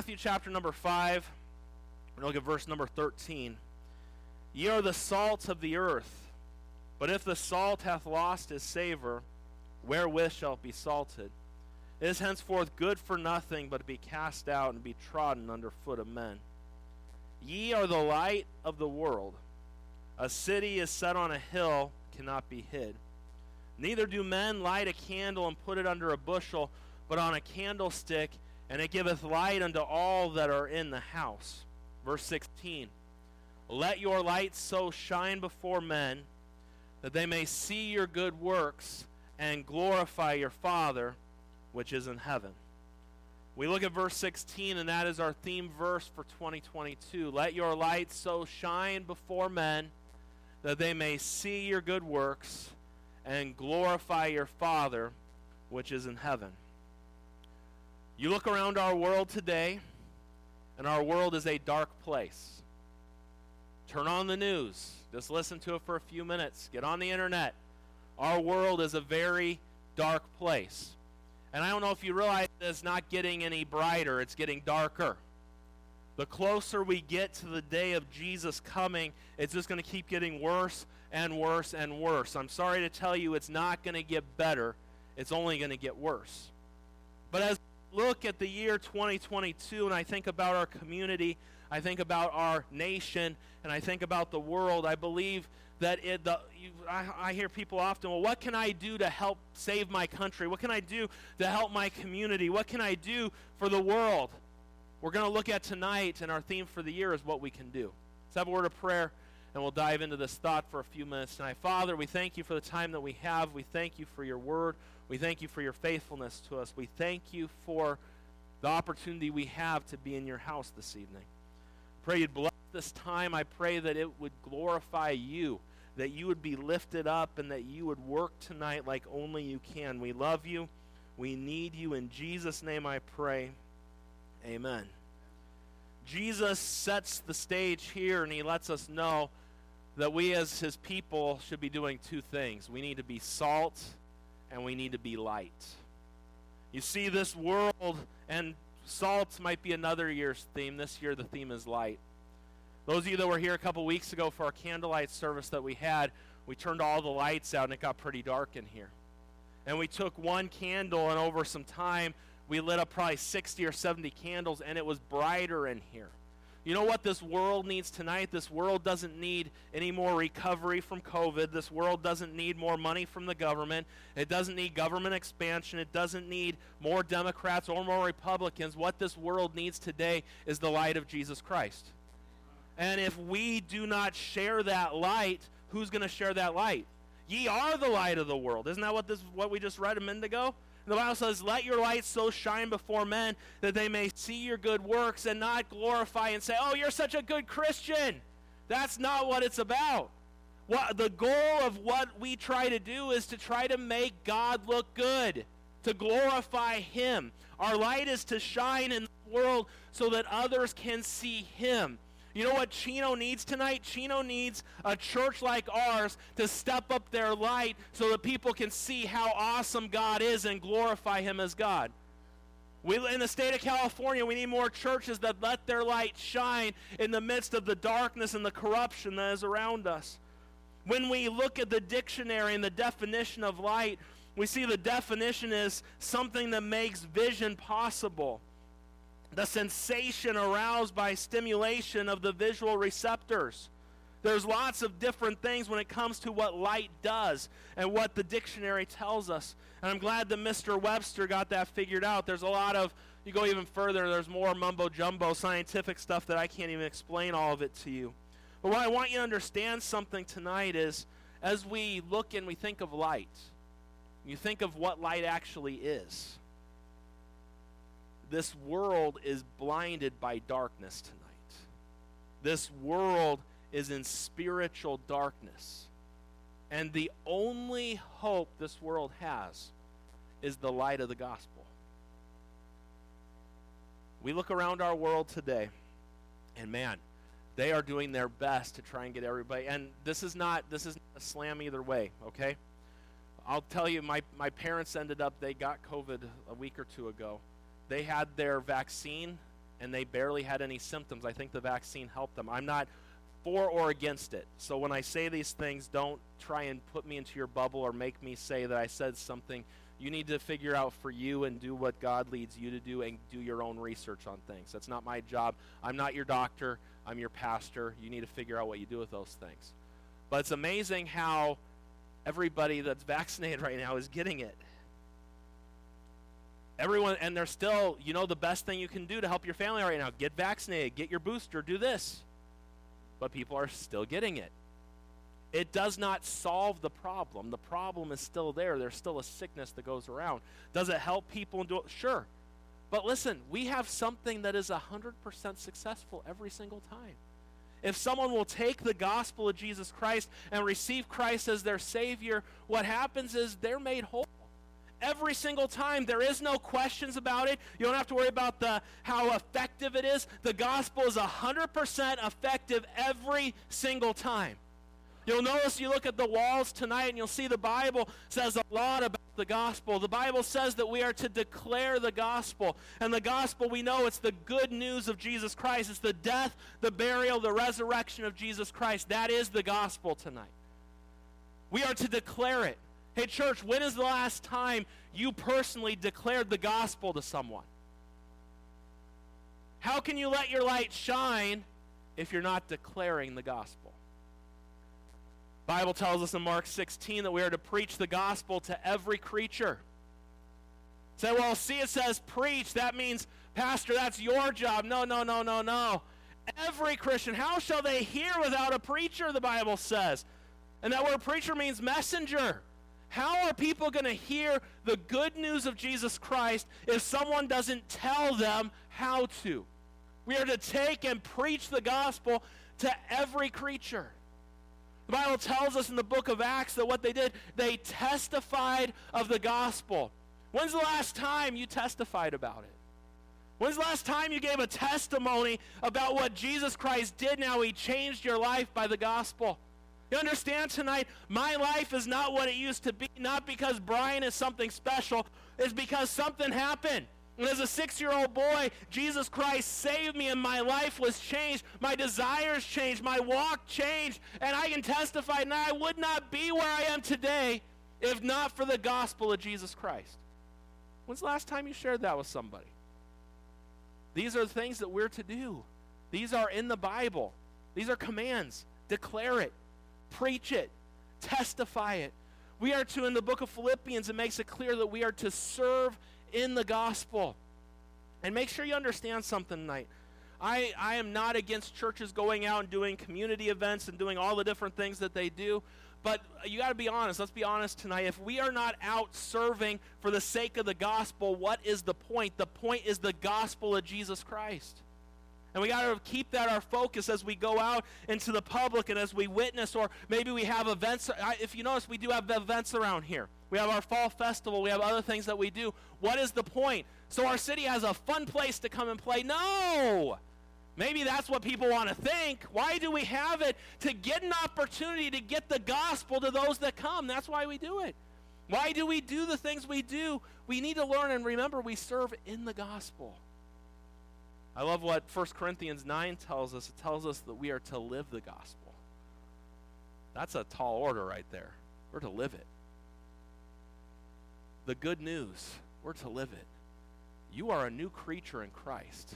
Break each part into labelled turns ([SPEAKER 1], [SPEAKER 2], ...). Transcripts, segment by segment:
[SPEAKER 1] Matthew chapter number 5, we're going to look at verse number 13. Ye are the salt of the earth, but if the salt hath lost his savor, wherewith shall it be salted? It is henceforth good for nothing but to be cast out and be trodden under foot of men. Ye are the light of the world. A city is set on a hill cannot be hid. Neither do men light a candle and put it under a bushel, but on a candlestick, and it giveth light unto all that are in the house. Verse 16 Let your light so shine before men that they may see your good works and glorify your Father which is in heaven. We look at verse 16, and that is our theme verse for 2022. Let your light so shine before men that they may see your good works and glorify your Father which is in heaven. You look around our world today, and our world is a dark place. Turn on the news. Just listen to it for a few minutes. Get on the internet. Our world is a very dark place. And I don't know if you realize it's not getting any brighter, it's getting darker. The closer we get to the day of Jesus coming, it's just going to keep getting worse and worse and worse. I'm sorry to tell you, it's not going to get better, it's only going to get worse. But as look at the year 2022 and I think about our community, I think about our nation, and I think about the world, I believe that it, the, you, I, I hear people often, well, what can I do to help save my country? What can I do to help my community? What can I do for the world? We're going to look at tonight, and our theme for the year is what we can do. Let's have a word of prayer, and we'll dive into this thought for a few minutes tonight. Father, we thank you for the time that we have. We thank you for your word. We thank you for your faithfulness to us. We thank you for the opportunity we have to be in your house this evening. Pray you'd bless this time. I pray that it would glorify you that you would be lifted up and that you would work tonight like only you can. We love you. We need you. In Jesus' name I pray. Amen. Jesus sets the stage here and he lets us know that we as his people should be doing two things. We need to be salt and we need to be light. You see, this world and salt might be another year's theme. This year, the theme is light. Those of you that were here a couple weeks ago for our candlelight service that we had, we turned all the lights out and it got pretty dark in here. And we took one candle and over some time, we lit up probably 60 or 70 candles and it was brighter in here. You know what this world needs tonight? This world doesn't need any more recovery from COVID. This world doesn't need more money from the government. It doesn't need government expansion. It doesn't need more Democrats or more Republicans. What this world needs today is the light of Jesus Christ. And if we do not share that light, who's going to share that light? Ye are the light of the world. Isn't that what this what we just read a minute ago? The Bible says, Let your light so shine before men that they may see your good works and not glorify and say, Oh, you're such a good Christian. That's not what it's about. What the goal of what we try to do is to try to make God look good, to glorify him. Our light is to shine in the world so that others can see him. You know what Chino needs tonight? Chino needs a church like ours to step up their light so that people can see how awesome God is and glorify Him as God. We, in the state of California, we need more churches that let their light shine in the midst of the darkness and the corruption that is around us. When we look at the dictionary and the definition of light, we see the definition is something that makes vision possible the sensation aroused by stimulation of the visual receptors. There's lots of different things when it comes to what light does and what the dictionary tells us. And I'm glad that Mr. Webster got that figured out. There's a lot of, you go even further, there's more mumbo jumbo scientific stuff that I can't even explain all of it to you. But what I want you to understand something tonight is as we look and we think of light, you think of what light actually is this world is blinded by darkness tonight. This world is in spiritual darkness. And the only hope this world has is the light of the gospel. We look around our world today, and man, they are doing their best to try and get everybody. And this is not this is not a slam either way, okay? I'll tell you, my, my parents ended up, they got COVID a week or two ago they had their vaccine and they barely had any symptoms. I think the vaccine helped them. I'm not for or against it. So when I say these things, don't try and put me into your bubble or make me say that I said something. You need to figure out for you and do what God leads you to do and do your own research on things. That's not my job. I'm not your doctor. I'm your pastor. You need to figure out what you do with those things. But it's amazing how everybody that's vaccinated right now is getting it. Everyone, and they're still, you know, the best thing you can do to help your family right now get vaccinated, get your booster, do this. But people are still getting it. It does not solve the problem. The problem is still there. There's still a sickness that goes around. Does it help people do it? Sure. But listen, we have something that is 100% successful every single time. If someone will take the gospel of Jesus Christ and receive Christ as their Savior, what happens is they're made whole. Every single time, there is no questions about it. You don't have to worry about the how effective it is. The gospel is 100% effective every single time. You'll notice you look at the walls tonight and you'll see the Bible says a lot about the gospel. The Bible says that we are to declare the gospel. And the gospel, we know it's the good news of Jesus Christ. It's the death, the burial, the resurrection of Jesus Christ. That is the gospel tonight. We are to declare it. Hey, church, when is the last time you personally declared the gospel to someone? How can you let your light shine if you're not declaring the gospel? Bible tells us in Mark 16 that we are to preach the gospel to every creature. Say, well, see, it says preach. That means, Pastor, that's your job. No, no, no, no, no. Every Christian, how shall they hear without a preacher, the Bible says? And that word preacher means messenger. How are people going to hear the good news of Jesus Christ if someone doesn't tell them how to? We are to take and preach the gospel to every creature. The Bible tells us in the book of Acts that what they did, they testified of the gospel. When's the last time you testified about it? When's the last time you gave a testimony about what Jesus Christ did now? He changed your life by the gospel. You understand tonight, my life is not what it used to be, not because Brian is something special, it's because something happened. And as a six year old boy, Jesus Christ saved me and my life was changed. My desires changed. My walk changed. And I can testify now I would not be where I am today if not for the gospel of Jesus Christ. When's the last time you shared that with somebody? These are the things that we're to do. These are in the Bible. These are commands. Declare it, preach it, testify it. We are to, in the book of Philippians, it makes it clear that we are to serve in the gospel. And make sure you understand something tonight. I, I am not against churches going out and doing community events and doing all the different things that they do. But you got to be honest. Let's be honest tonight. If we are not out serving for the sake of the gospel, what is the point? The point is the gospel of Jesus Christ. And we got to keep that our focus as we go out into the public and as we witness, or maybe we have events. If you notice, we do have events around here. We have our fall festival. We have other things that we do. What is the point? So our city has a fun place to come and play? No! Maybe that's what people want to think. Why do we have it? To get an opportunity to get the gospel to those that come. That's why we do it. Why do we do the things we do? We need to learn and remember we serve in the gospel. I love what 1 Corinthians 9 tells us. It tells us that we are to live the gospel. That's a tall order right there. We're to live it. The good news, we're to live it. You are a new creature in Christ.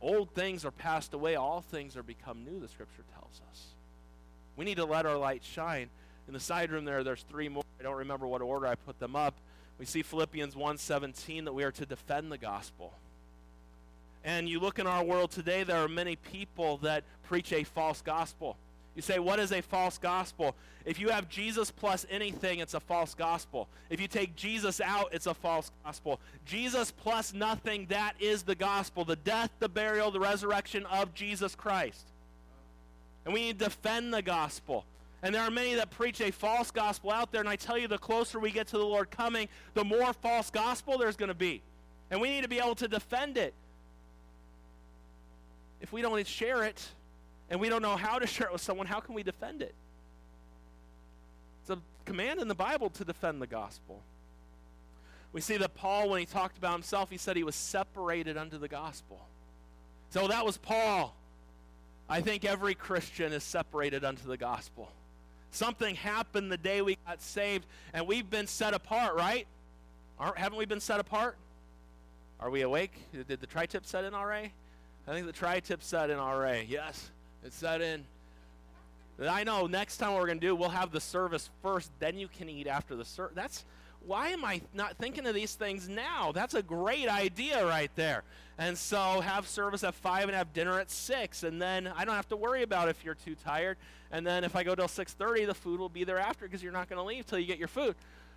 [SPEAKER 1] Old things are passed away, all things are become new, the scripture tells us. We need to let our light shine. In the side room there, there's three more. I don't remember what order I put them up. We see Philippians 1:17 that we are to defend the gospel. And you look in our world today, there are many people that preach a false gospel. You say, what is a false gospel? If you have Jesus plus anything, it's a false gospel. If you take Jesus out, it's a false gospel. Jesus plus nothing, that is the gospel the death, the burial, the resurrection of Jesus Christ. And we need to defend the gospel. And there are many that preach a false gospel out there. And I tell you, the closer we get to the Lord coming, the more false gospel there's going to be. And we need to be able to defend it if we don't share it and we don't know how to share it with someone, how can we defend it? It's a command in the Bible to defend the gospel. We see that Paul, when he talked about himself, he said he was separated unto the gospel. So that was Paul. I think every Christian is separated unto the gospel. Something happened the day we got saved, and we've been set apart, right? Aren't, haven't we been set apart? Are we awake? Did the tri tip set in already? I think the tri tip set in already. Yes, it's set in. I know next time what we're going to do, we'll have the service first, then you can eat after the service. That's why am I not thinking of these things now? That's a great idea right there. And so have service at 5 and have dinner at 6 and then I don't have to worry about if you're too tired. And then if I go till 6:30, the food will be there after because you're not going to leave till you get your food.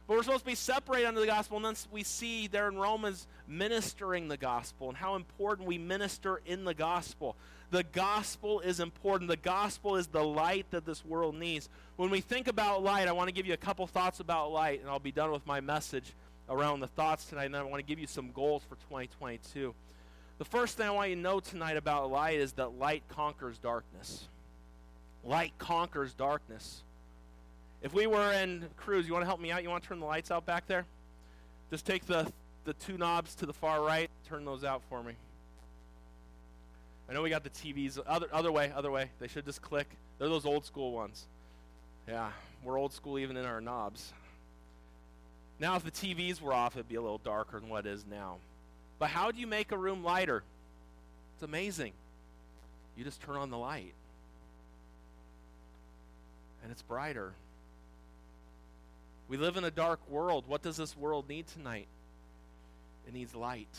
[SPEAKER 1] But we're supposed to be separated under the gospel, and then we see there in Romans ministering the gospel and how important we minister in the gospel. The gospel is important. The gospel is the light that this world needs. When we think about light, I want to give you a couple thoughts about light, and I'll be done with my message around the thoughts tonight, and then I want to give you some goals for 2022. The first thing I want you to know tonight about light is that light conquers darkness. Light conquers darkness. If we were in cruise, you want to help me out? You want to turn the lights out back there? Just take the, the two knobs to the far right, turn those out for me. I know we got the TVs. Other, other way, other way. They should just click. They're those old school ones. Yeah, we're old school even in our knobs. Now, if the TVs were off, it'd be a little darker than what it is now. But how do you make a room lighter? It's amazing. You just turn on the light, and it's brighter. We live in a dark world. What does this world need tonight? It needs light.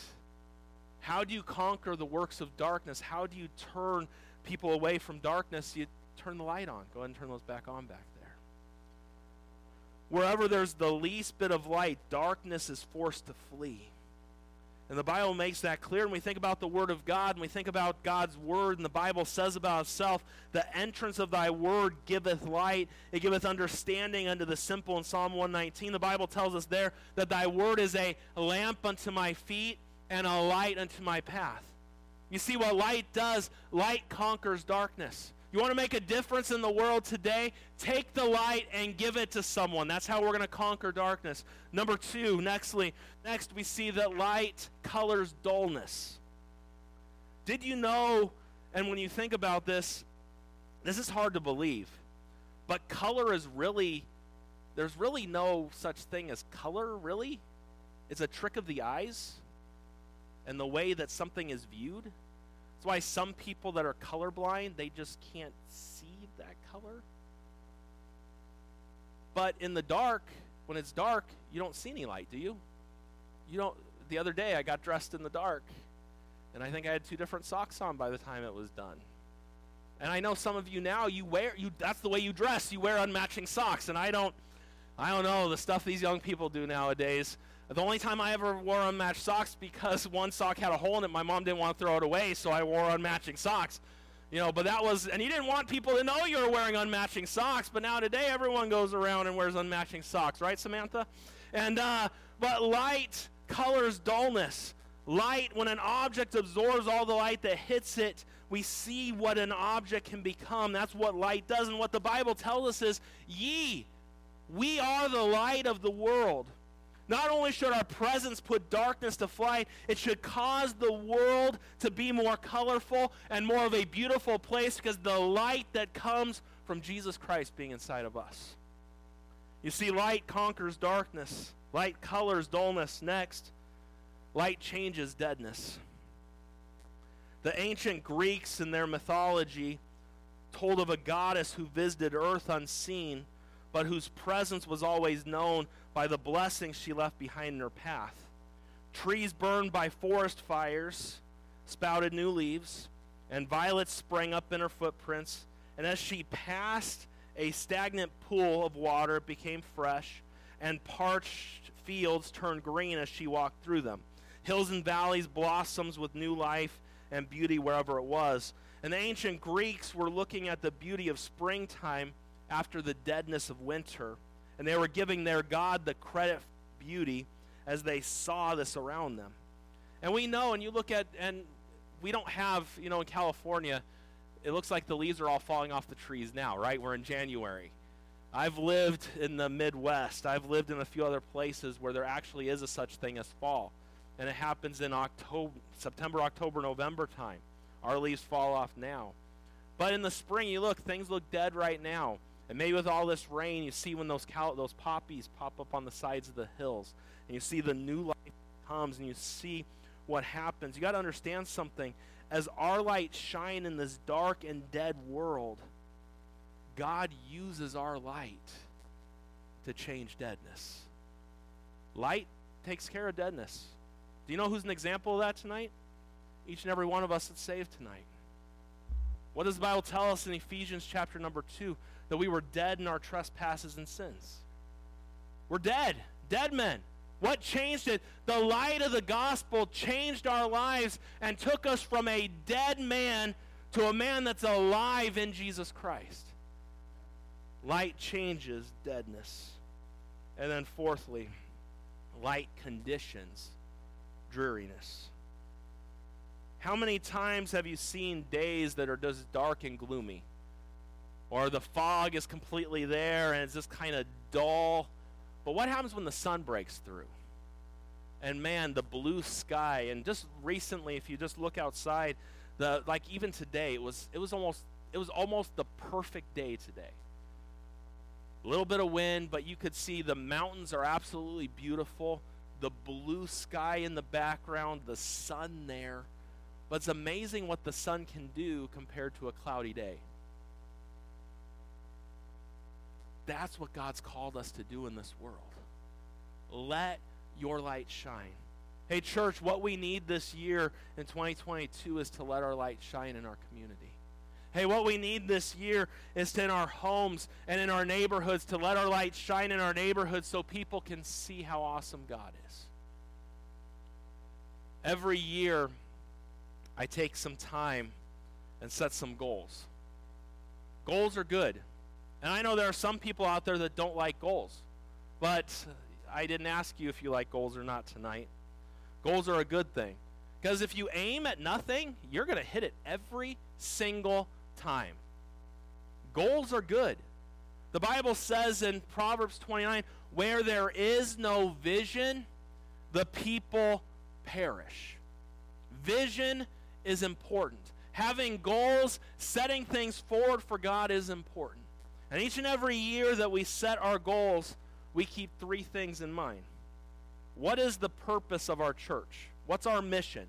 [SPEAKER 1] How do you conquer the works of darkness? How do you turn people away from darkness? You turn the light on. Go ahead and turn those back on back there. Wherever there's the least bit of light, darkness is forced to flee. And the Bible makes that clear. And we think about the Word of God, and we think about God's Word, and the Bible says about itself, the entrance of thy Word giveth light, it giveth understanding unto the simple in Psalm 119. The Bible tells us there that thy Word is a lamp unto my feet and a light unto my path. You see what light does? Light conquers darkness. You want to make a difference in the world today? Take the light and give it to someone. That's how we're going to conquer darkness. Number two, nextly, next we see that light colors dullness. Did you know, and when you think about this, this is hard to believe, but color is really, there's really no such thing as color, really. It's a trick of the eyes and the way that something is viewed. That's why some people that are colorblind, they just can't see that color. But in the dark, when it's dark, you don't see any light, do you? You don't the other day I got dressed in the dark and I think I had two different socks on by the time it was done. And I know some of you now you wear you that's the way you dress. You wear unmatching socks and I don't I don't know the stuff these young people do nowadays. The only time I ever wore unmatched socks because one sock had a hole in it, my mom didn't want to throw it away, so I wore unmatching socks. You know, but that was, and you didn't want people to know you were wearing unmatching socks, but now today everyone goes around and wears unmatching socks, right, Samantha? And, uh, but light colors dullness. Light, when an object absorbs all the light that hits it, we see what an object can become. That's what light does. And what the Bible tells us is, ye, we are the light of the world. Not only should our presence put darkness to flight, it should cause the world to be more colorful and more of a beautiful place because the light that comes from Jesus Christ being inside of us. You see, light conquers darkness, light colors dullness. Next, light changes deadness. The ancient Greeks in their mythology told of a goddess who visited earth unseen, but whose presence was always known by the blessings she left behind in her path. Trees burned by forest fires spouted new leaves, and violets sprang up in her footprints. And as she passed a stagnant pool of water, it became fresh, and parched fields turned green as she walked through them. Hills and valleys blossomed with new life and beauty wherever it was. And the ancient Greeks were looking at the beauty of springtime after the deadness of winter and they were giving their God the credit for beauty as they saw this around them. And we know, and you look at, and we don't have, you know, in California, it looks like the leaves are all falling off the trees now, right? We're in January. I've lived in the Midwest. I've lived in a few other places where there actually is a such thing as fall. And it happens in October, September, October, November time. Our leaves fall off now. But in the spring, you look, things look dead right now. And maybe with all this rain, you see when those cal- those poppies pop up on the sides of the hills, and you see the new life comes, and you see what happens. You got to understand something. As our light shine in this dark and dead world, God uses our light to change deadness. Light takes care of deadness. Do you know who's an example of that tonight? Each and every one of us that's saved tonight. What does the Bible tell us in Ephesians chapter number 2? That we were dead in our trespasses and sins. We're dead, dead men. What changed it? The light of the gospel changed our lives and took us from a dead man to a man that's alive in Jesus Christ. Light changes deadness. And then, fourthly, light conditions dreariness. How many times have you seen days that are just dark and gloomy? Or the fog is completely there and it's just kind of dull. But what happens when the sun breaks through? And man, the blue sky, and just recently, if you just look outside, the like even today, it was it was almost it was almost the perfect day today. A little bit of wind, but you could see the mountains are absolutely beautiful. The blue sky in the background, the sun there. But it's amazing what the sun can do compared to a cloudy day. That's what God's called us to do in this world. Let your light shine. Hey, church, what we need this year in 2022 is to let our light shine in our community. Hey, what we need this year is to, in our homes and in our neighborhoods, to let our light shine in our neighborhoods so people can see how awesome God is. Every year, I take some time and set some goals. Goals are good. And I know there are some people out there that don't like goals. But I didn't ask you if you like goals or not tonight. Goals are a good thing. Because if you aim at nothing, you're going to hit it every single time. Goals are good. The Bible says in Proverbs 29 where there is no vision, the people perish. Vision is important. Having goals, setting things forward for God is important. And each and every year that we set our goals, we keep three things in mind. What is the purpose of our church? What's our mission?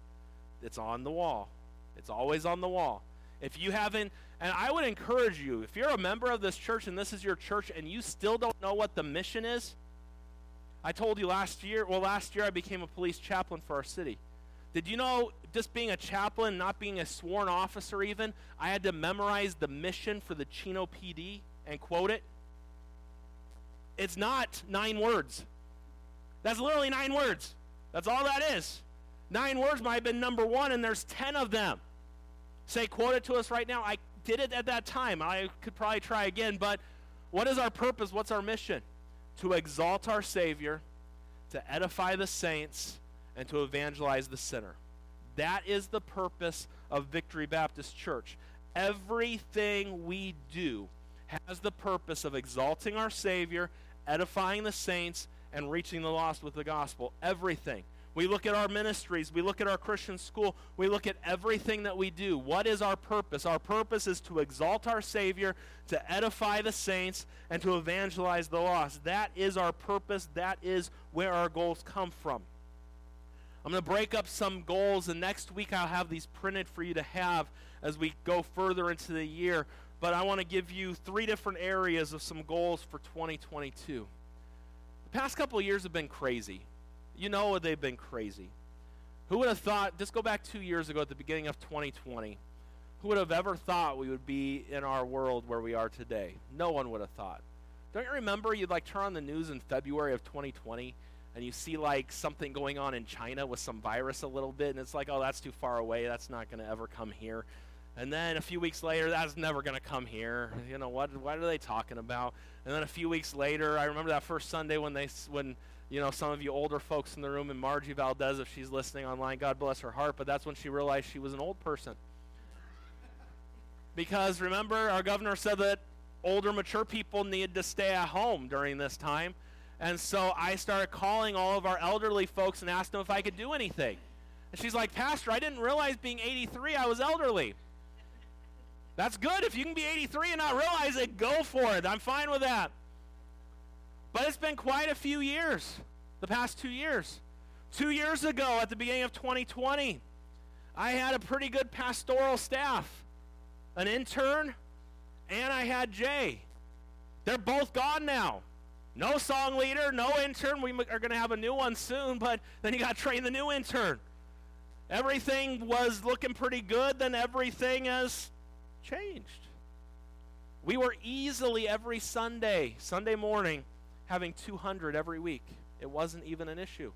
[SPEAKER 1] It's on the wall. It's always on the wall. If you haven't, and I would encourage you, if you're a member of this church and this is your church and you still don't know what the mission is, I told you last year, well, last year I became a police chaplain for our city. Did you know, just being a chaplain, not being a sworn officer even, I had to memorize the mission for the Chino PD and quote it? It's not nine words. That's literally nine words. That's all that is. Nine words might have been number one, and there's ten of them. Say, quote it to us right now. I did it at that time. I could probably try again, but what is our purpose? What's our mission? To exalt our Savior, to edify the saints, and to evangelize the sinner. That is the purpose of Victory Baptist Church. Everything we do has the purpose of exalting our Savior, edifying the saints, and reaching the lost with the gospel. Everything. We look at our ministries. We look at our Christian school. We look at everything that we do. What is our purpose? Our purpose is to exalt our Savior, to edify the saints, and to evangelize the lost. That is our purpose. That is where our goals come from. I'm going to break up some goals, and next week I'll have these printed for you to have as we go further into the year. But I want to give you three different areas of some goals for 2022. The past couple of years have been crazy. You know they've been crazy. Who would have thought, just go back two years ago at the beginning of 2020, who would have ever thought we would be in our world where we are today? No one would have thought. Don't you remember you'd like turn on the news in February of 2020 and you see like something going on in China with some virus a little bit and it's like, oh, that's too far away. That's not going to ever come here. And then a few weeks later, that's never going to come here. You know what? What are they talking about? And then a few weeks later, I remember that first Sunday when they when you know, some of you older folks in the room, and Margie Valdez, if she's listening online, God bless her heart, but that's when she realized she was an old person. Because remember, our governor said that older, mature people needed to stay at home during this time. And so I started calling all of our elderly folks and asked them if I could do anything. And she's like, Pastor, I didn't realize being 83 I was elderly. That's good. If you can be 83 and not realize it, go for it. I'm fine with that. But it's been quite a few years, the past two years. Two years ago, at the beginning of 2020, I had a pretty good pastoral staff an intern, and I had Jay. They're both gone now. No song leader, no intern. We are going to have a new one soon, but then you got to train the new intern. Everything was looking pretty good, then everything has changed. We were easily every Sunday, Sunday morning, having 200 every week. It wasn't even an issue.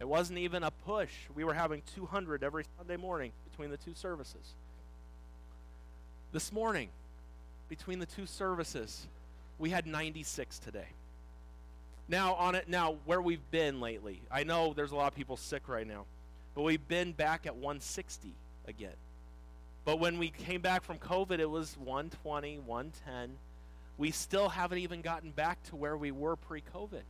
[SPEAKER 1] It wasn't even a push. We were having 200 every Sunday morning between the two services. This morning, between the two services, we had 96 today. Now on it now where we've been lately. I know there's a lot of people sick right now. But we've been back at 160 again. But when we came back from COVID, it was 120, 110. We still haven't even gotten back to where we were pre COVID.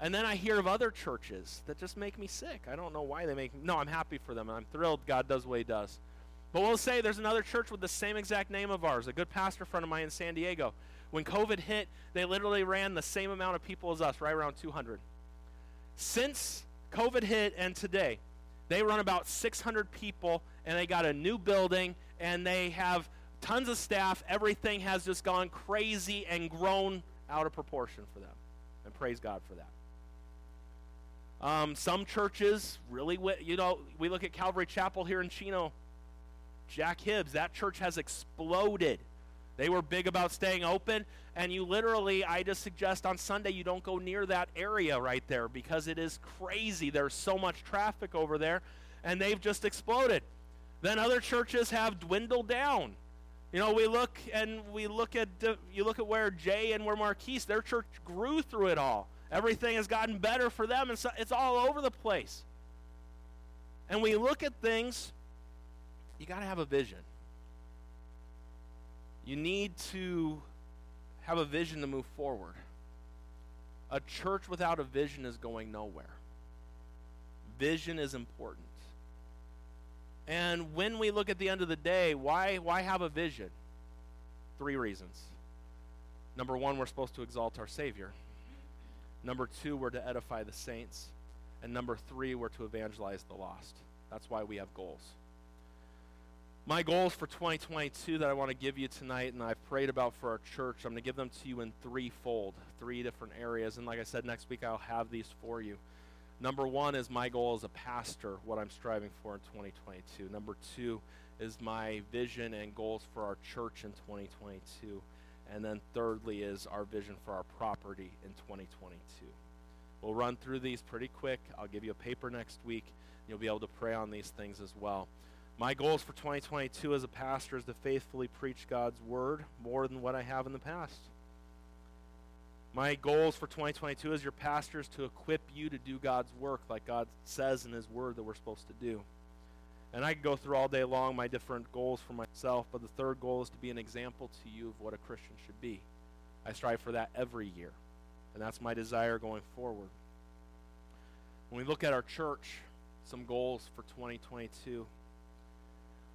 [SPEAKER 1] And then I hear of other churches that just make me sick. I don't know why they make me. No, I'm happy for them. and I'm thrilled God does what He does. But we'll say there's another church with the same exact name of ours, a good pastor friend of mine in San Diego. When COVID hit, they literally ran the same amount of people as us, right around 200. Since COVID hit and today, they run about 600 people, and they got a new building, and they have tons of staff. Everything has just gone crazy and grown out of proportion for them. And praise God for that. Um, some churches really, you know, we look at Calvary Chapel here in Chino. Jack Hibbs, that church has exploded. They were big about staying open, and you literally, I just suggest on Sunday you don't go near that area right there because it is crazy. There's so much traffic over there, and they've just exploded. Then other churches have dwindled down. You know, we look and we look at uh, you look at where Jay and where Marquise, their church grew through it all. Everything has gotten better for them, and so it's all over the place. And we look at things. You got to have a vision. You need to have a vision to move forward. A church without a vision is going nowhere. Vision is important. And when we look at the end of the day, why, why have a vision? Three reasons. Number one, we're supposed to exalt our Savior. Number two, we're to edify the saints. And number three, we're to evangelize the lost. That's why we have goals my goals for 2022 that I want to give you tonight, and I've prayed about for our church, I'm going to give them to you in threefold, three different areas. And like I said, next week I'll have these for you. Number one is my goal as a pastor, what I'm striving for in 2022. Number two is my vision and goals for our church in 2022. And then thirdly is our vision for our property in 2022. We'll run through these pretty quick. I'll give you a paper next week. You'll be able to pray on these things as well. My goals for 2022 as a pastor is to faithfully preach God's word more than what I have in the past. My goals for 2022 as your pastor is to equip you to do God's work like God says in His word that we're supposed to do. And I could go through all day long my different goals for myself, but the third goal is to be an example to you of what a Christian should be. I strive for that every year, and that's my desire going forward. When we look at our church, some goals for 2022.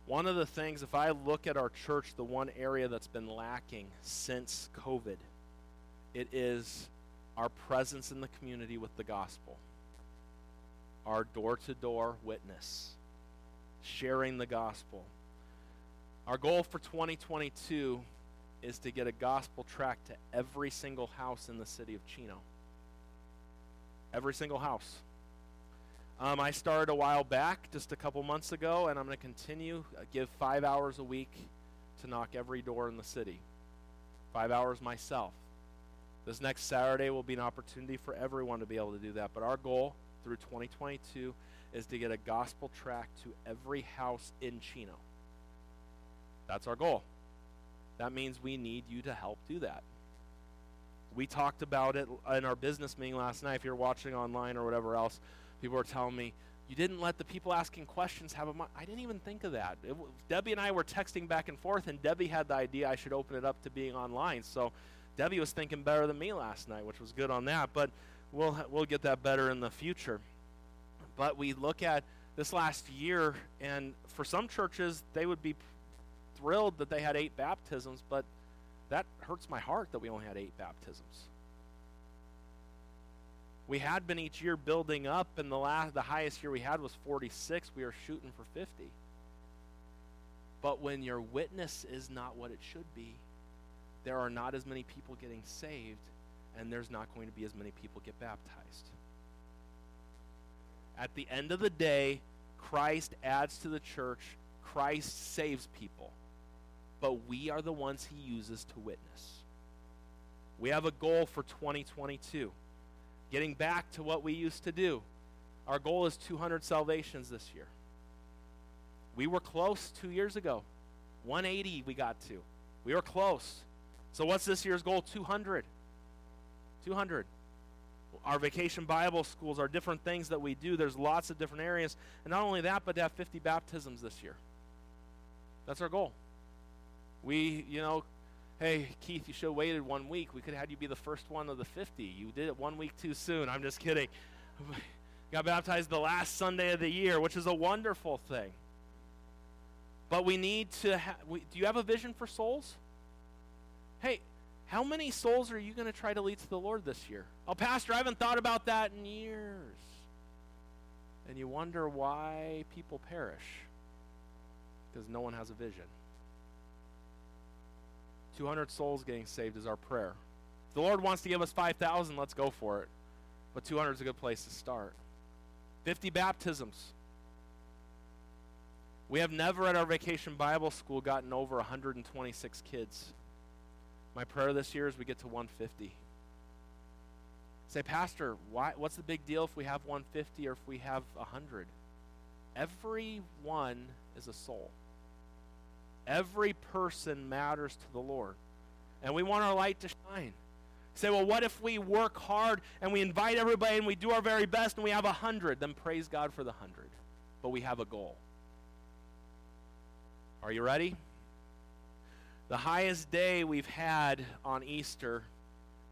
[SPEAKER 1] One of the things, if I look at our church, the one area that's been lacking since COVID, it is our presence in the community with the gospel, our door to door witness, sharing the gospel. Our goal for 2022 is to get a gospel tract to every single house in the city of Chino. Every single house. Um, I started a while back, just a couple months ago, and I'm going to continue. Uh, give five hours a week to knock every door in the city. Five hours myself. This next Saturday will be an opportunity for everyone to be able to do that. But our goal through 2022 is to get a gospel tract to every house in Chino. That's our goal. That means we need you to help do that. We talked about it in our business meeting last night. If you're watching online or whatever else, People were telling me, you didn't let the people asking questions have a mind. I didn't even think of that. It, Debbie and I were texting back and forth, and Debbie had the idea I should open it up to being online. So Debbie was thinking better than me last night, which was good on that. But we'll we'll get that better in the future. But we look at this last year, and for some churches, they would be thrilled that they had eight baptisms, but that hurts my heart that we only had eight baptisms. We had been each year building up, and the last, the highest year we had was 46. We are shooting for 50. But when your witness is not what it should be, there are not as many people getting saved, and there's not going to be as many people get baptized. At the end of the day, Christ adds to the church, Christ saves people. But we are the ones he uses to witness. We have a goal for 2022. Getting back to what we used to do. Our goal is 200 salvations this year. We were close two years ago. 180 we got to. We were close. So what's this year's goal? 200. 200 our vacation Bible schools, are different things that we do. There's lots of different areas. And not only that, but to have 50 baptisms this year. That's our goal. We, you know, hey, Keith, you should have waited one week. We could have had you be the first one of the 50. You did it one week too soon. I'm just kidding. Got baptized the last Sunday of the year, which is a wonderful thing. But we need to have, do you have a vision for souls? Hey, how many souls are you going to try to lead to the Lord this year? Oh, Pastor, I haven't thought about that in years. And you wonder why people perish because no one has a vision. 200 souls getting saved is our prayer. If the Lord wants to give us 5,000, let's go for it. But 200 is a good place to start. 50 baptisms. We have never at our vacation Bible school gotten over 126 kids. My prayer this year is we get to 150. Say, Pastor, why, what's the big deal if we have 150 or if we have 100? Every one is a soul. Every person matters to the Lord. And we want our light to shine. Say, well, what if we work hard and we invite everybody and we do our very best and we have a hundred? Then praise God for the hundred. But we have a goal. Are you ready? The highest day we've had on Easter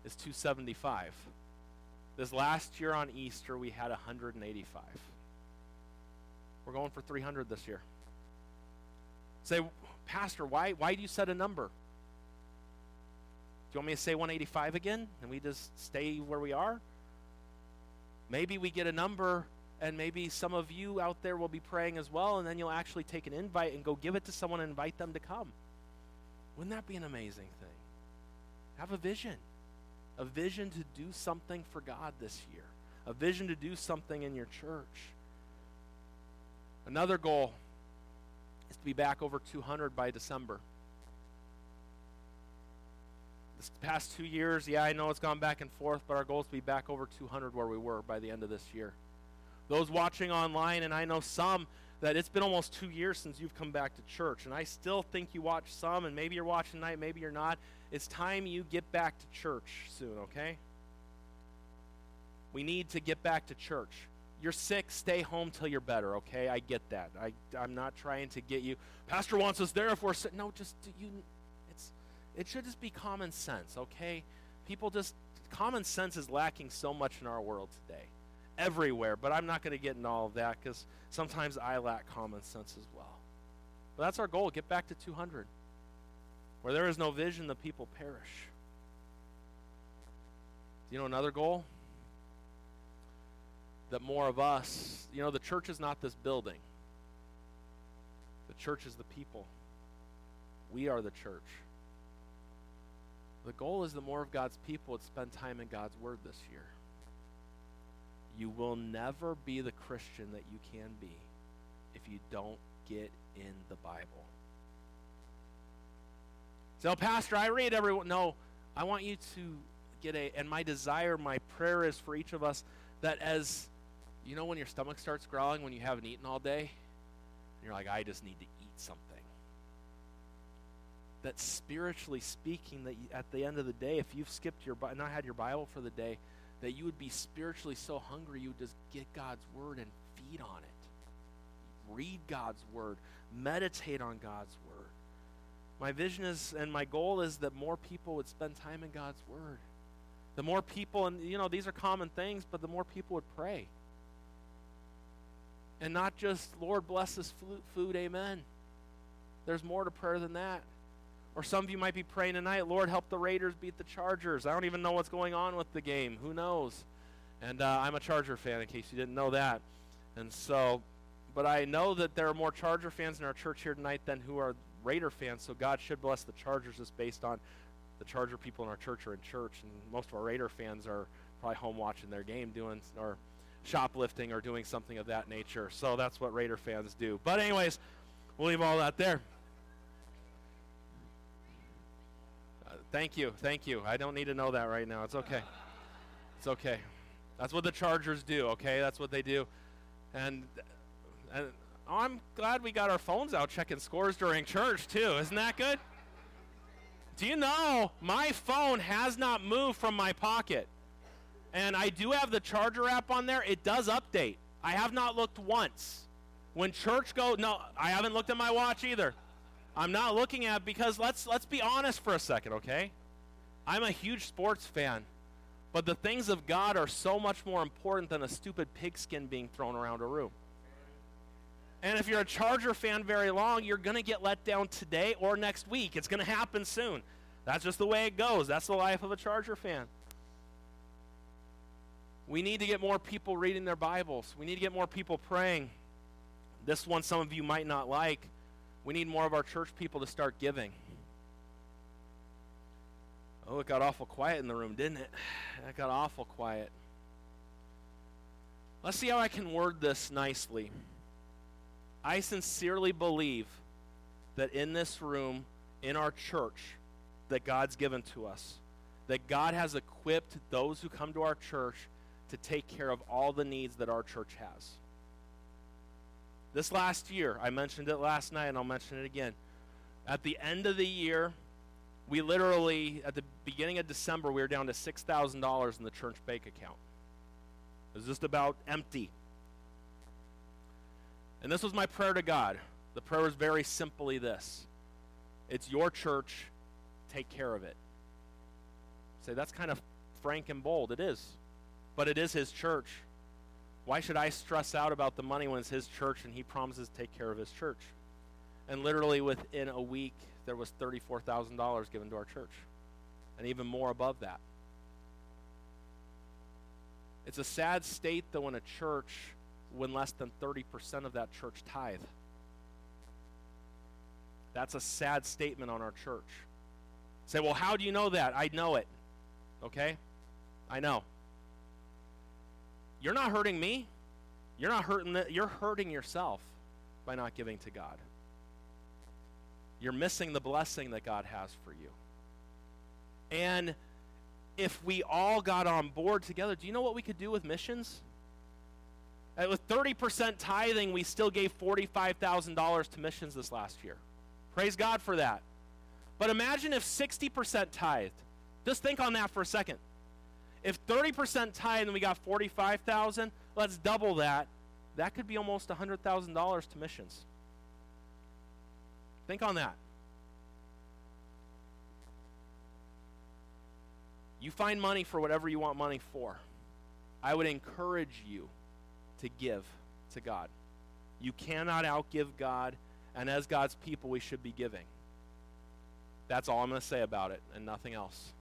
[SPEAKER 1] is 275. This last year on Easter, we had 185. We're going for 300 this year. Say, Pastor, why, why do you set a number? Do you want me to say 185 again and we just stay where we are? Maybe we get a number and maybe some of you out there will be praying as well, and then you'll actually take an invite and go give it to someone and invite them to come. Wouldn't that be an amazing thing? Have a vision. A vision to do something for God this year. A vision to do something in your church. Another goal is to be back over 200 by December. This past two years, yeah, I know it's gone back and forth, but our goal is to be back over 200 where we were by the end of this year. Those watching online, and I know some that it's been almost two years since you've come back to church, and I still think you watch some, and maybe you're watching tonight, maybe you're not. It's time you get back to church soon, okay? We need to get back to church. You're sick, stay home till you're better, okay? I get that. I, I'm not trying to get you. Pastor wants us there if we're sick. No, just you. It's it should just be common sense, okay? People just common sense is lacking so much in our world today everywhere. But I'm not going to get into all of that because sometimes I lack common sense as well. But that's our goal get back to 200. Where there is no vision, the people perish. Do you know another goal? That more of us, you know, the church is not this building, the church is the people. We are the church. The goal is that more of God's people would spend time in God's Word this year. You will never be the Christian that you can be if you don't get in the Bible. So, Pastor, I read everyone. No, I want you to get a, and my desire, my prayer is for each of us that as, you know, when your stomach starts growling when you haven't eaten all day, and you're like, I just need to eat something. That spiritually speaking, that at the end of the day, if you've skipped your, not had your Bible for the day, that you would be spiritually so hungry you would just get God's word and feed on it. Read God's word, meditate on God's word. My vision is and my goal is that more people would spend time in God's word. The more people, and you know, these are common things, but the more people would pray. And not just, Lord, bless this food, amen. There's more to prayer than that. Or some of you might be praying tonight, Lord, help the Raiders beat the Chargers. I don't even know what's going on with the game. Who knows? And uh, I'm a Charger fan, in case you didn't know that. And so, but I know that there are more Charger fans in our church here tonight than who are Raider fans. So God should bless the Chargers just based on the Charger people in our church are in church, and most of our Raider fans are probably home watching their game, doing or shoplifting or doing something of that nature. So that's what Raider fans do. But anyways, we'll leave all that there. Uh, thank you, thank you. I don't need to know that right now. It's okay. It's okay. That's what the Chargers do. Okay, that's what they do. And, and I'm glad we got our phones out checking scores during church too. Isn't that good? Do you know my phone has not moved from my pocket? And I do have the Charger app on there. It does update. I have not looked once. When church go, no, I haven't looked at my watch either. I'm not looking at because let's let's be honest for a second, okay? I'm a huge sports fan. But the things of God are so much more important than a stupid pigskin being thrown around a room. And if you're a Charger fan very long, you're going to get let down today or next week. It's going to happen soon. That's just the way it goes. That's the life of a Charger fan. We need to get more people reading their Bibles. We need to get more people praying. This one some of you might not like. We need more of our church people to start giving. Oh, it got awful quiet in the room, didn't it? It got awful quiet. Let's see how I can word this nicely. I sincerely believe that in this room, in our church, that God's given to us, that God has equipped those who come to our church to take care of all the needs that our church has. This last year, I mentioned it last night and I'll mention it again. At the end of the year, we literally, at the beginning of December, we were down to $6,000 in the church bank account. It was just about empty. And this was my prayer to God. The prayer was very simply this It's your church, take care of it. Say, that's kind of frank and bold. It is. But it is his church. Why should I stress out about the money when it's his church and he promises to take care of his church? And literally within a week, there was $34,000 given to our church, and even more above that. It's a sad state, though, in a church when less than 30% of that church tithe. That's a sad statement on our church. Say, well, how do you know that? I know it. Okay? I know. You're not hurting me. You're not hurting the, you're hurting yourself by not giving to God you're missing the blessing that God has for you. And if we all got on board together, do you know what we could do with missions? Uh, with 30% tithing, we still gave $45,000 to missions this last year. Praise God for that. But imagine if 60% tithed. Just think on that for a second. If 30% tithed and we got 45,000, let's double that. That could be almost $100,000 to missions. Think on that. You find money for whatever you want money for. I would encourage you to give to God. You cannot outgive God, and as God's people, we should be giving. That's all I'm going to say about it, and nothing else.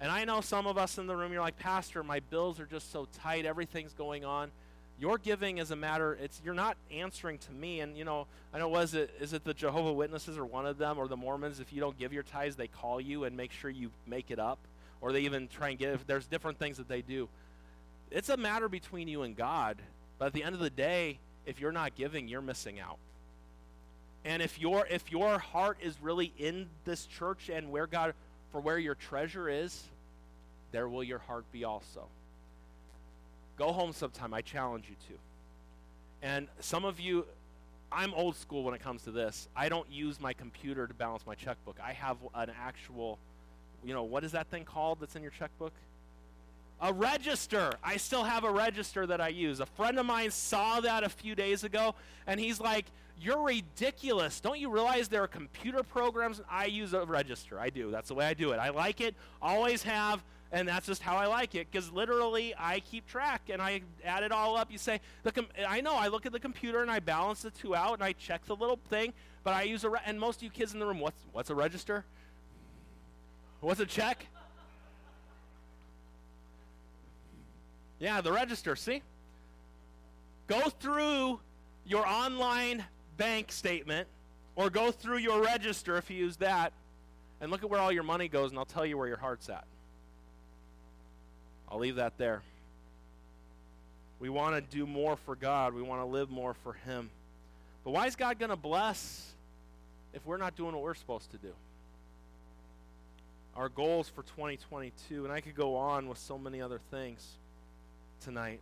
[SPEAKER 1] And I know some of us in the room, you're like, Pastor, my bills are just so tight, everything's going on. Your giving is a matter, it's you're not answering to me. And you know, I know was it is it the Jehovah Witnesses or one of them or the Mormons, if you don't give your tithes, they call you and make sure you make it up. Or they even try and give there's different things that they do. It's a matter between you and God. But at the end of the day, if you're not giving, you're missing out. And if your if your heart is really in this church and where God for where your treasure is, there will your heart be also. Go home sometime. I challenge you to. And some of you, I'm old school when it comes to this. I don't use my computer to balance my checkbook. I have an actual, you know, what is that thing called that's in your checkbook? A register. I still have a register that I use. A friend of mine saw that a few days ago, and he's like, You're ridiculous. Don't you realize there are computer programs? I use a register. I do. That's the way I do it. I like it. Always have and that's just how I like it because literally I keep track and I add it all up. You say, the com- I know I look at the computer and I balance the two out and I check the little thing, but I use a re- and most of you kids in the room, what's what's a register? What's a check? Yeah, the register. See, go through your online bank statement or go through your register if you use that and look at where all your money goes and I'll tell you where your heart's at. I'll leave that there. We want to do more for God. We want to live more for Him. But why is God going to bless if we're not doing what we're supposed to do? Our goals for 2022, and I could go on with so many other things tonight.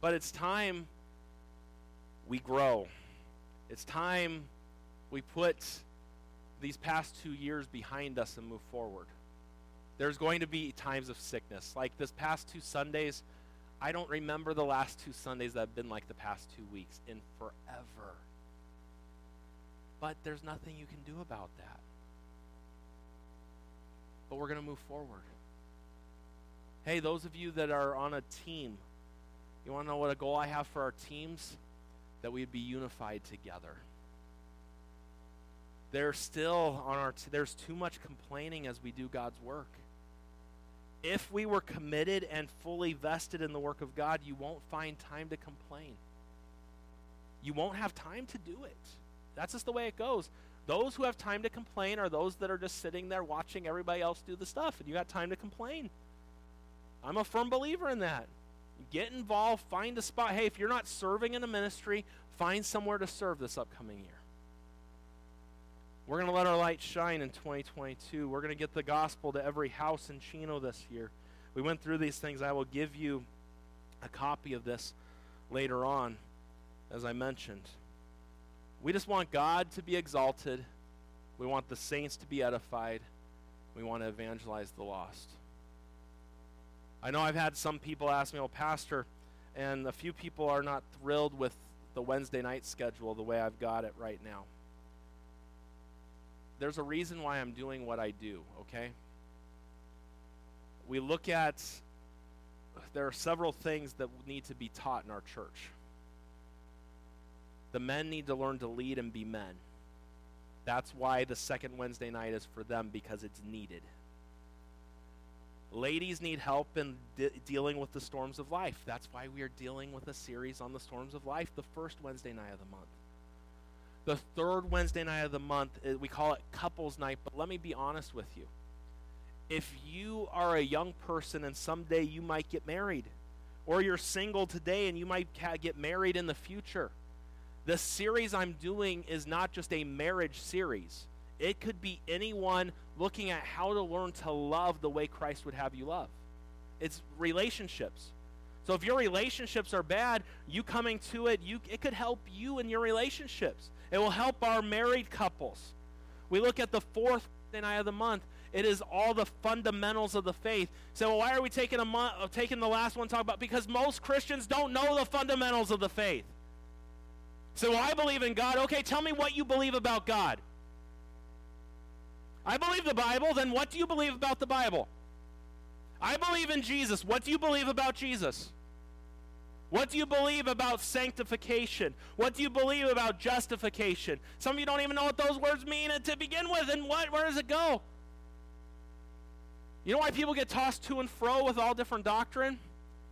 [SPEAKER 1] But it's time we grow. It's time we put these past two years behind us and move forward. There's going to be times of sickness. Like this past two Sundays, I don't remember the last two Sundays that have been like the past two weeks in forever. But there's nothing you can do about that. But we're going to move forward. Hey, those of you that are on a team, you want to know what a goal I have for our teams? That we'd be unified together. There's still on our t- there's too much complaining as we do God's work if we were committed and fully vested in the work of God, you won't find time to complain. You won't have time to do it. That's just the way it goes. Those who have time to complain are those that are just sitting there watching everybody else do the stuff, and you got time to complain. I'm a firm believer in that. Get involved, find a spot. Hey, if you're not serving in a ministry, find somewhere to serve this upcoming year. We're going to let our light shine in 2022. We're going to get the gospel to every house in Chino this year. We went through these things. I will give you a copy of this later on, as I mentioned. We just want God to be exalted. We want the saints to be edified. We want to evangelize the lost. I know I've had some people ask me, well, Pastor, and a few people are not thrilled with the Wednesday night schedule the way I've got it right now there's a reason why I'm doing what I do, okay? We look at, there are several things that need to be taught in our church. The men need to learn to lead and be men. That's why the second Wednesday night is for them because it's needed. Ladies need help in de- dealing with the storms of life. That's why we are dealing with a series on the storms of life the first Wednesday night of the month the third Wednesday night of the month. Uh, we call it couples night, but let me be honest with you. If you are a young person and someday you might get married, or you're single today and you might get married in the future, the series I'm doing is not just a marriage series. It could be anyone looking at how to learn to love the way Christ would have you love. It's relationships. So if your relationships are bad, you coming to it, you it could help you in your relationships. It will help our married couples. We look at the fourth night of the month. It is all the fundamentals of the faith. So why are we taking a month, uh, taking the last one talk about? Because most Christians don't know the fundamentals of the faith. So I believe in God. Okay, tell me what you believe about God. I believe the Bible. Then what do you believe about the Bible? I believe in Jesus. What do you believe about Jesus? What do you believe about sanctification? What do you believe about justification? Some of you don't even know what those words mean to begin with, and what where does it go? You know why people get tossed to and fro with all different doctrine?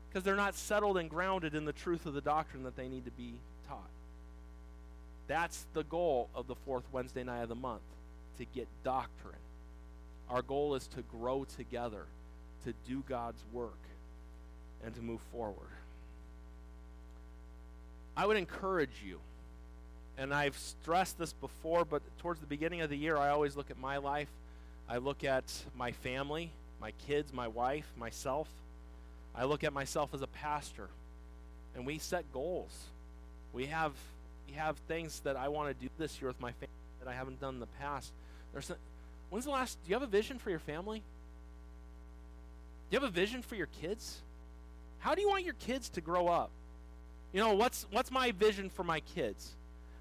[SPEAKER 1] Because they're not settled and grounded in the truth of the doctrine that they need to be taught. That's the goal of the fourth Wednesday night of the month, to get doctrine. Our goal is to grow together, to do God's work, and to move forward. I would encourage you, and I've stressed this before, but towards the beginning of the year, I always look at my life. I look at my family, my kids, my wife, myself. I look at myself as a pastor, and we set goals. We have we have things that I want to do this year with my family that I haven't done in the past. There's some, when's the last? Do you have a vision for your family? Do you have a vision for your kids? How do you want your kids to grow up? You know, what's, what's my vision for my kids?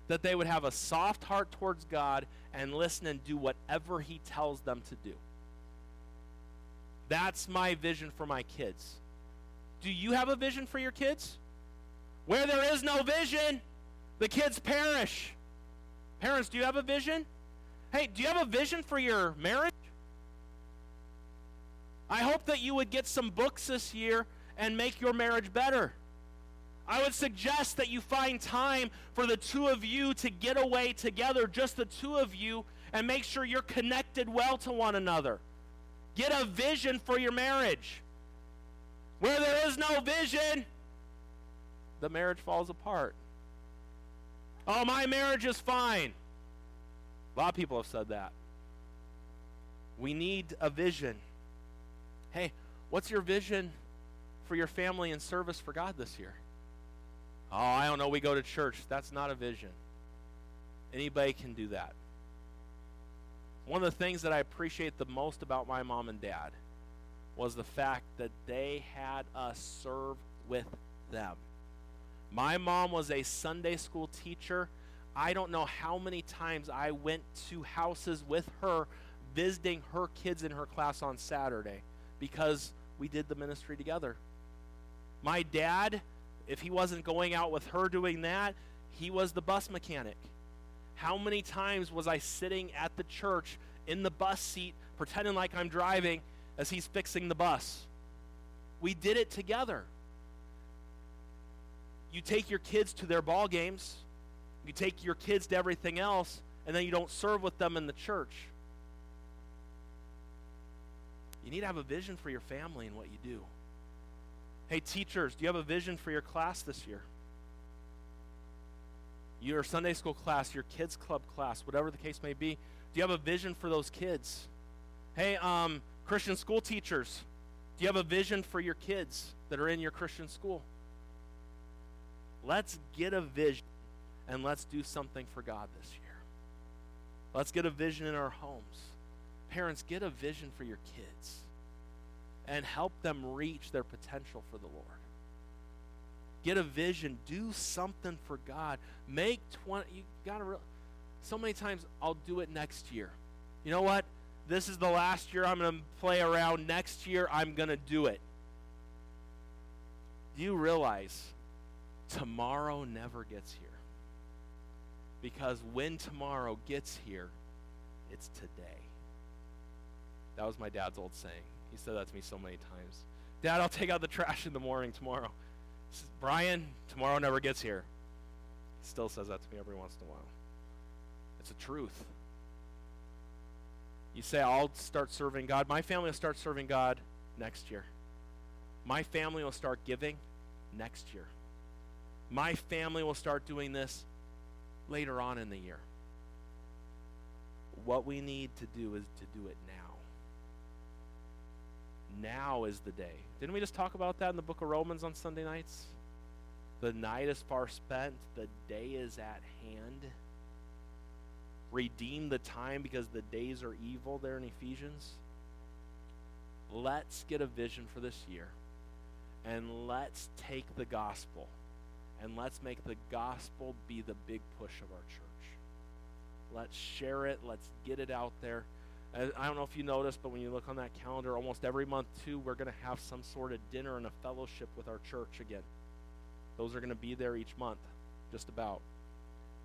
[SPEAKER 1] That they would have a soft heart towards God and listen and do whatever He tells them to do. That's my vision for my kids. Do you have a vision for your kids? Where there is no vision, the kids perish. Parents, do you have a vision? Hey, do you have a vision for your marriage? I hope that you would get some books this year and make your marriage better. I would suggest that you find time for the two of you to get away together, just the two of you, and make sure you're connected well to one another. Get a vision for your marriage. Where there is no vision, the marriage falls apart. Oh, my marriage is fine. A lot of people have said that. We need a vision. Hey, what's your vision for your family and service for God this year? Oh, I don't know. We go to church. That's not a vision. Anybody can do that. One of the things that I appreciate the most about my mom and dad was the fact that they had us serve with them. My mom was a Sunday school teacher. I don't know how many times I went to houses with her visiting her kids in her class on Saturday because we did the ministry together. My dad, if he wasn't going out with her doing that, he was the bus mechanic. How many times was I sitting at the church in the bus seat, pretending like I'm driving as he's fixing the bus? We did it together. You take your kids to their ball games, you take your kids to everything else, and then you don't serve with them in the church. You need to have a vision for your family and what you do. Hey, teachers, do you have a vision for your class this year? your Sunday school class, your kids club class, whatever the case may be, do you have a vision for those kids? Hey, um, Christian school teachers, do you have a vision for your kids that are in your Christian school? Let's get a vision and let's do something for God this year. Let's get a vision in our homes. Parents, get a vision for your kids and help them reach their potential for the Lord get a vision, do something for God. Make 20 you got to re- so many times I'll do it next year. You know what? This is the last year I'm going to play around. Next year I'm going to do it. Do you realize tomorrow never gets here? Because when tomorrow gets here, it's today. That was my dad's old saying. He said that to me so many times. Dad, I'll take out the trash in the morning tomorrow. Says, Brian, tomorrow never gets here. He still says that to me every once in a while. It's a truth. You say, I'll start serving God. My family will start serving God next year. My family will start giving next year. My family will start doing this later on in the year. What we need to do is to do it now. Now is the day. Didn't we just talk about that in the book of Romans on Sunday nights? The night is far spent, the day is at hand. Redeem the time because the days are evil there in Ephesians. Let's get a vision for this year. And let's take the gospel and let's make the gospel be the big push of our church. Let's share it. Let's get it out there. I don't know if you noticed, but when you look on that calendar, almost every month, too, we're going to have some sort of dinner and a fellowship with our church again. Those are going to be there each month, just about.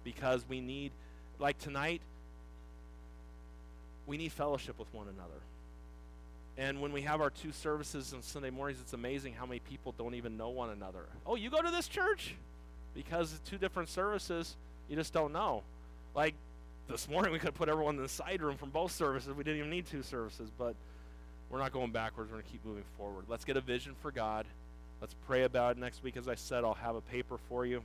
[SPEAKER 1] Because we need, like tonight, we need fellowship with one another. And when we have our two services on Sunday mornings, it's amazing how many people don't even know one another. Oh, you go to this church? Because two different services, you just don't know. Like this morning we could put everyone in the side room from both services. We didn't even need two services, but we're not going backwards. We're going to keep moving forward. Let's get a vision for God. Let's pray about it next week. As I said, I'll have a paper for you.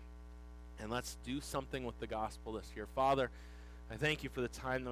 [SPEAKER 1] And let's do something with the gospel this year. Father, I thank you for the time that